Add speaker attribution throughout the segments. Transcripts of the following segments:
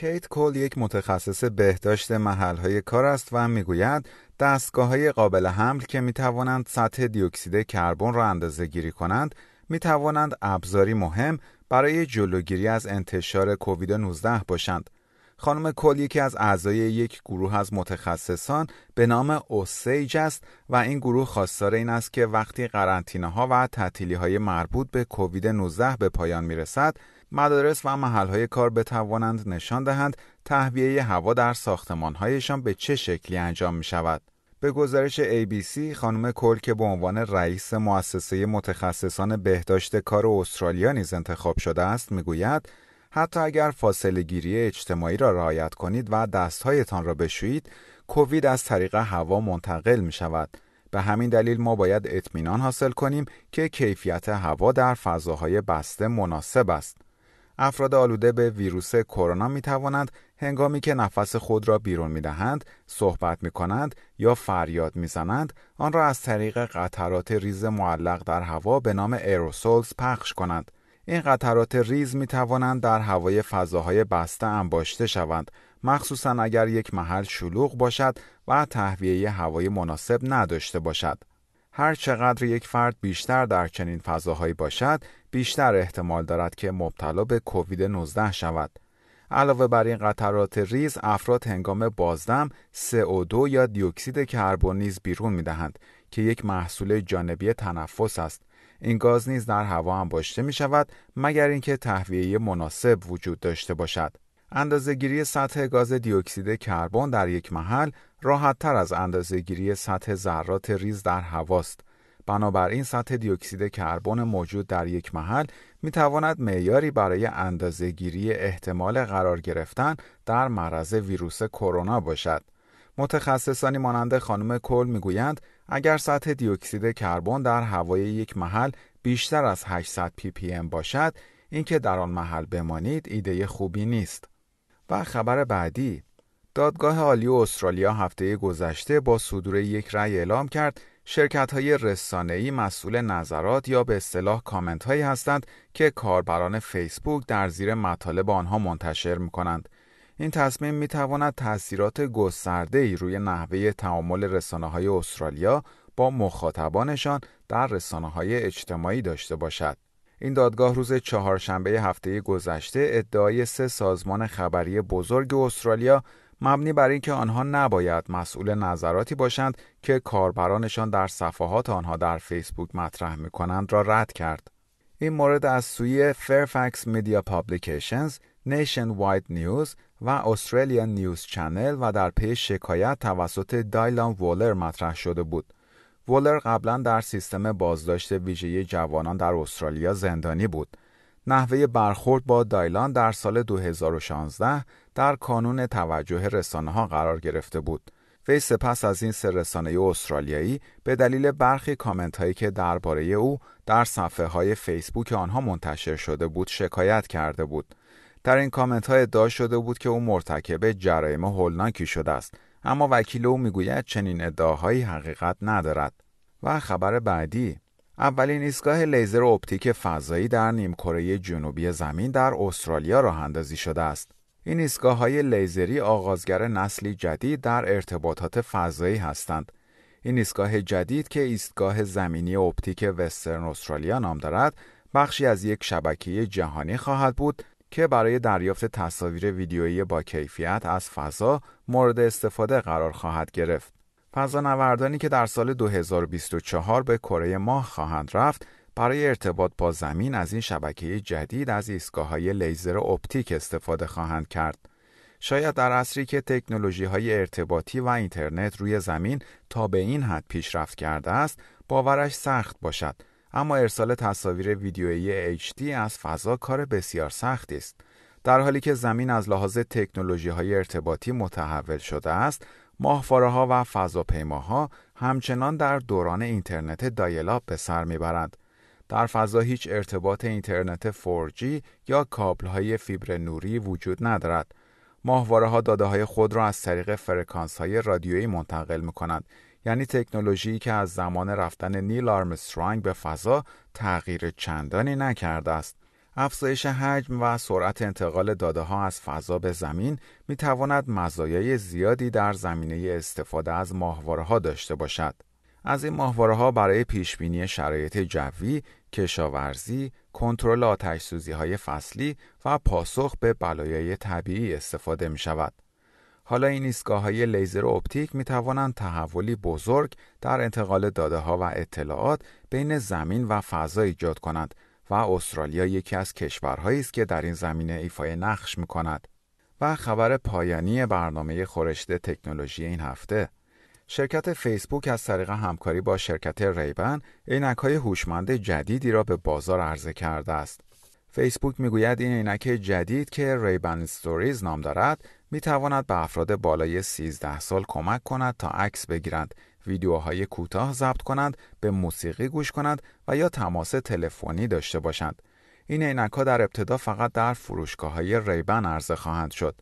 Speaker 1: کیت کول یک متخصص بهداشت محلهای کار است و می‌گوید دستگاه های قابل حمل که می توانند سطح دیوکسید کربن را اندازه گیری کنند می توانند ابزاری مهم برای جلوگیری از انتشار کووید 19 باشند. خانم کل یکی از اعضای یک گروه از متخصصان به نام اوسیج است و این گروه خواستار این است که وقتی قرنطینه ها و تعطیلی های مربوط به کووید 19 به پایان می رسد مدارس و محلهای کار بتوانند نشان دهند تهویه هوا در ساختمانهایشان به چه شکلی انجام می شود. به گزارش ABC خانم کل که به عنوان رئیس مؤسسه متخصصان بهداشت کار استرالیا نیز انتخاب شده است می‌گوید حتی اگر فاصله گیری اجتماعی را رعایت کنید و دستهایتان را بشویید کووید از طریق هوا منتقل می شود به همین دلیل ما باید اطمینان حاصل کنیم که کیفیت هوا در فضاهای بسته مناسب است افراد آلوده به ویروس کرونا می توانند هنگامی که نفس خود را بیرون می دهند، صحبت می کنند یا فریاد می زنند، آن را از طریق قطرات ریز معلق در هوا به نام ایروسولز پخش کنند. این قطرات ریز می توانند در هوای فضاهای بسته انباشته شوند، مخصوصا اگر یک محل شلوغ باشد و تهویه هوای مناسب نداشته باشد. هر چقدر یک فرد بیشتر در چنین فضاهایی باشد، بیشتر احتمال دارد که مبتلا به کووید 19 شود. علاوه بر این قطرات ریز، افراد هنگام بازدم CO2 یا دیوکسید کربن نیز بیرون می دهند که یک محصول جانبی تنفس است. این گاز نیز در هوا انباشته می شود مگر اینکه تهویه مناسب وجود داشته باشد. اندازهگیری سطح گاز دیوکسید کربن در یک محل راحت تر از اندازهگیری سطح ذرات ریز در هواست. بنابراین سطح دیوکسید کربن موجود در یک محل می تواند معیاری برای اندازهگیری احتمال قرار گرفتن در معرض ویروس کرونا باشد. متخصصانی مانند خانم کل می‌گویند اگر سطح دیوکسید کربن در هوای یک محل بیشتر از 800 پی پی ام باشد اینکه در آن محل بمانید ایده خوبی نیست. و خبر بعدی دادگاه عالی استرالیا هفته گذشته با صدور یک رأی اعلام کرد شرکت های رسانه‌ای مسئول نظرات یا به اصطلاح کامنت هایی هستند که کاربران فیسبوک در زیر مطالب آنها منتشر می کنند. این تصمیم می تواند تاثیرات گسترده ای روی نحوه تعامل رسانه های استرالیا با مخاطبانشان در رسانه های اجتماعی داشته باشد. این دادگاه روز چهارشنبه هفته گذشته ادعای سه سازمان خبری بزرگ استرالیا مبنی بر اینکه آنها نباید مسئول نظراتی باشند که کاربرانشان در صفحات آنها در فیسبوک مطرح می کنند را رد کرد. این مورد از سوی Fairfax Media Publications، Nationwide News و Australian News Channel و در پی شکایت توسط دایلان وولر مطرح شده بود. وولر قبلا در سیستم بازداشت ویژه جوانان در استرالیا زندانی بود. نحوه برخورد با دایلان در سال 2016 در کانون توجه رسانه ها قرار گرفته بود. وی سپس از این سه رسانه استرالیایی به دلیل برخی کامنت هایی که درباره او در صفحه های فیسبوک آنها منتشر شده بود شکایت کرده بود. در این کامنت ها ادعا شده بود که او مرتکب جرایم هولناکی شده است اما وکیل او می‌گوید چنین ادعاهایی حقیقت ندارد و خبر بعدی اولین ایستگاه لیزر اپتیک فضایی در نیمکره جنوبی زمین در استرالیا راه اندازی شده است. این ایستگاه های لیزری آغازگر نسلی جدید در ارتباطات فضایی هستند. این ایستگاه جدید که ایستگاه زمینی اپتیک وسترن استرالیا نام دارد، بخشی از یک شبکه جهانی خواهد بود که برای دریافت تصاویر ویدیویی با کیفیت از فضا مورد استفاده قرار خواهد گرفت. فضانوردانی که در سال 2024 به کره ماه خواهند رفت برای ارتباط با زمین از این شبکه جدید از ایستگاه های لیزر اپتیک استفاده خواهند کرد. شاید در عصری که تکنولوژی های ارتباطی و اینترنت روی زمین تا به این حد پیشرفت کرده است، باورش سخت باشد. اما ارسال تصاویر ویدیویی HD از فضا کار بسیار سختی است. در حالی که زمین از لحاظ تکنولوژی های ارتباطی متحول شده است، ماهواره ها و فضاپیماها همچنان در دوران اینترنت دایلاب به سر می‌برند. در فضا هیچ ارتباط اینترنت 4G یا کابل های فیبر نوری وجود ندارد. ماهواره ها داده های خود را از طریق فرکانس های رادیویی منتقل می کنند. یعنی تکنولوژی که از زمان رفتن نیل آرمسترانگ به فضا تغییر چندانی نکرده است. افزایش حجم و سرعت انتقال داده ها از فضا به زمین می تواند مزایای زیادی در زمینه استفاده از ماهواره ها داشته باشد. از این ماهواره ها برای پیش بینی شرایط جوی، کشاورزی، کنترل آتش سوزی های فصلی و پاسخ به بلایای طبیعی استفاده می شود. حالا این ایستگاه های لیزر اپتیک می توانند تحولی بزرگ در انتقال داده ها و اطلاعات بین زمین و فضا ایجاد کنند و استرالیا یکی از کشورهایی است که در این زمینه ایفای نقش می کند. و خبر پایانی برنامه خورشت تکنولوژی این هفته شرکت فیسبوک از طریق همکاری با شرکت ریبن عینک های هوشمند جدیدی را به بازار عرضه کرده است. فیسبوک می‌گوید این عینک جدید که Ray-Ban Stories نام دارد می تواند به افراد بالای 13 سال کمک کند تا عکس بگیرند، ویدیوهای کوتاه ضبط کنند، به موسیقی گوش کنند و یا تماس تلفنی داشته باشند. این عینک ها در ابتدا فقط در فروشگاه های ریبن عرضه خواهند شد.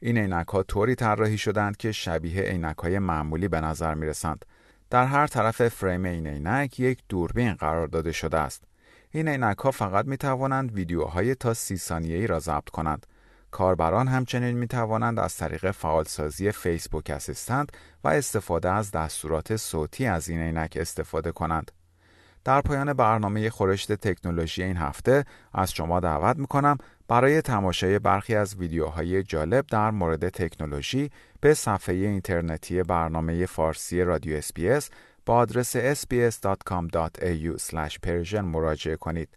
Speaker 1: این عینک ها طوری طراحی شدند که شبیه عینک های معمولی به نظر می رسند. در هر طرف فریم این عینک یک دوربین قرار داده شده است. این عینک ها فقط می توانند ویدیوهای تا سی ثانیه‌ای را ضبط کنند. کاربران همچنین می توانند از طریق فعالسازی Facebook Assistant و استفاده از دستورات صوتی از این عینک استفاده کنند. در پایان برنامه خورشت تکنولوژی این هفته از شما دعوت می کنم برای تماشای برخی از ویدیوهای جالب در مورد تکنولوژی به صفحه اینترنتی برنامه فارسی رادیو SBS با آدرس sbs.com.au مراجعه کنید.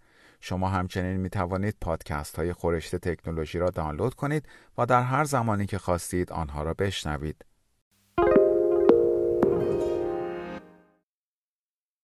Speaker 1: شما همچنین می توانید پادکست های خورشت تکنولوژی را دانلود کنید و در هر زمانی که خواستید آنها را بشنوید.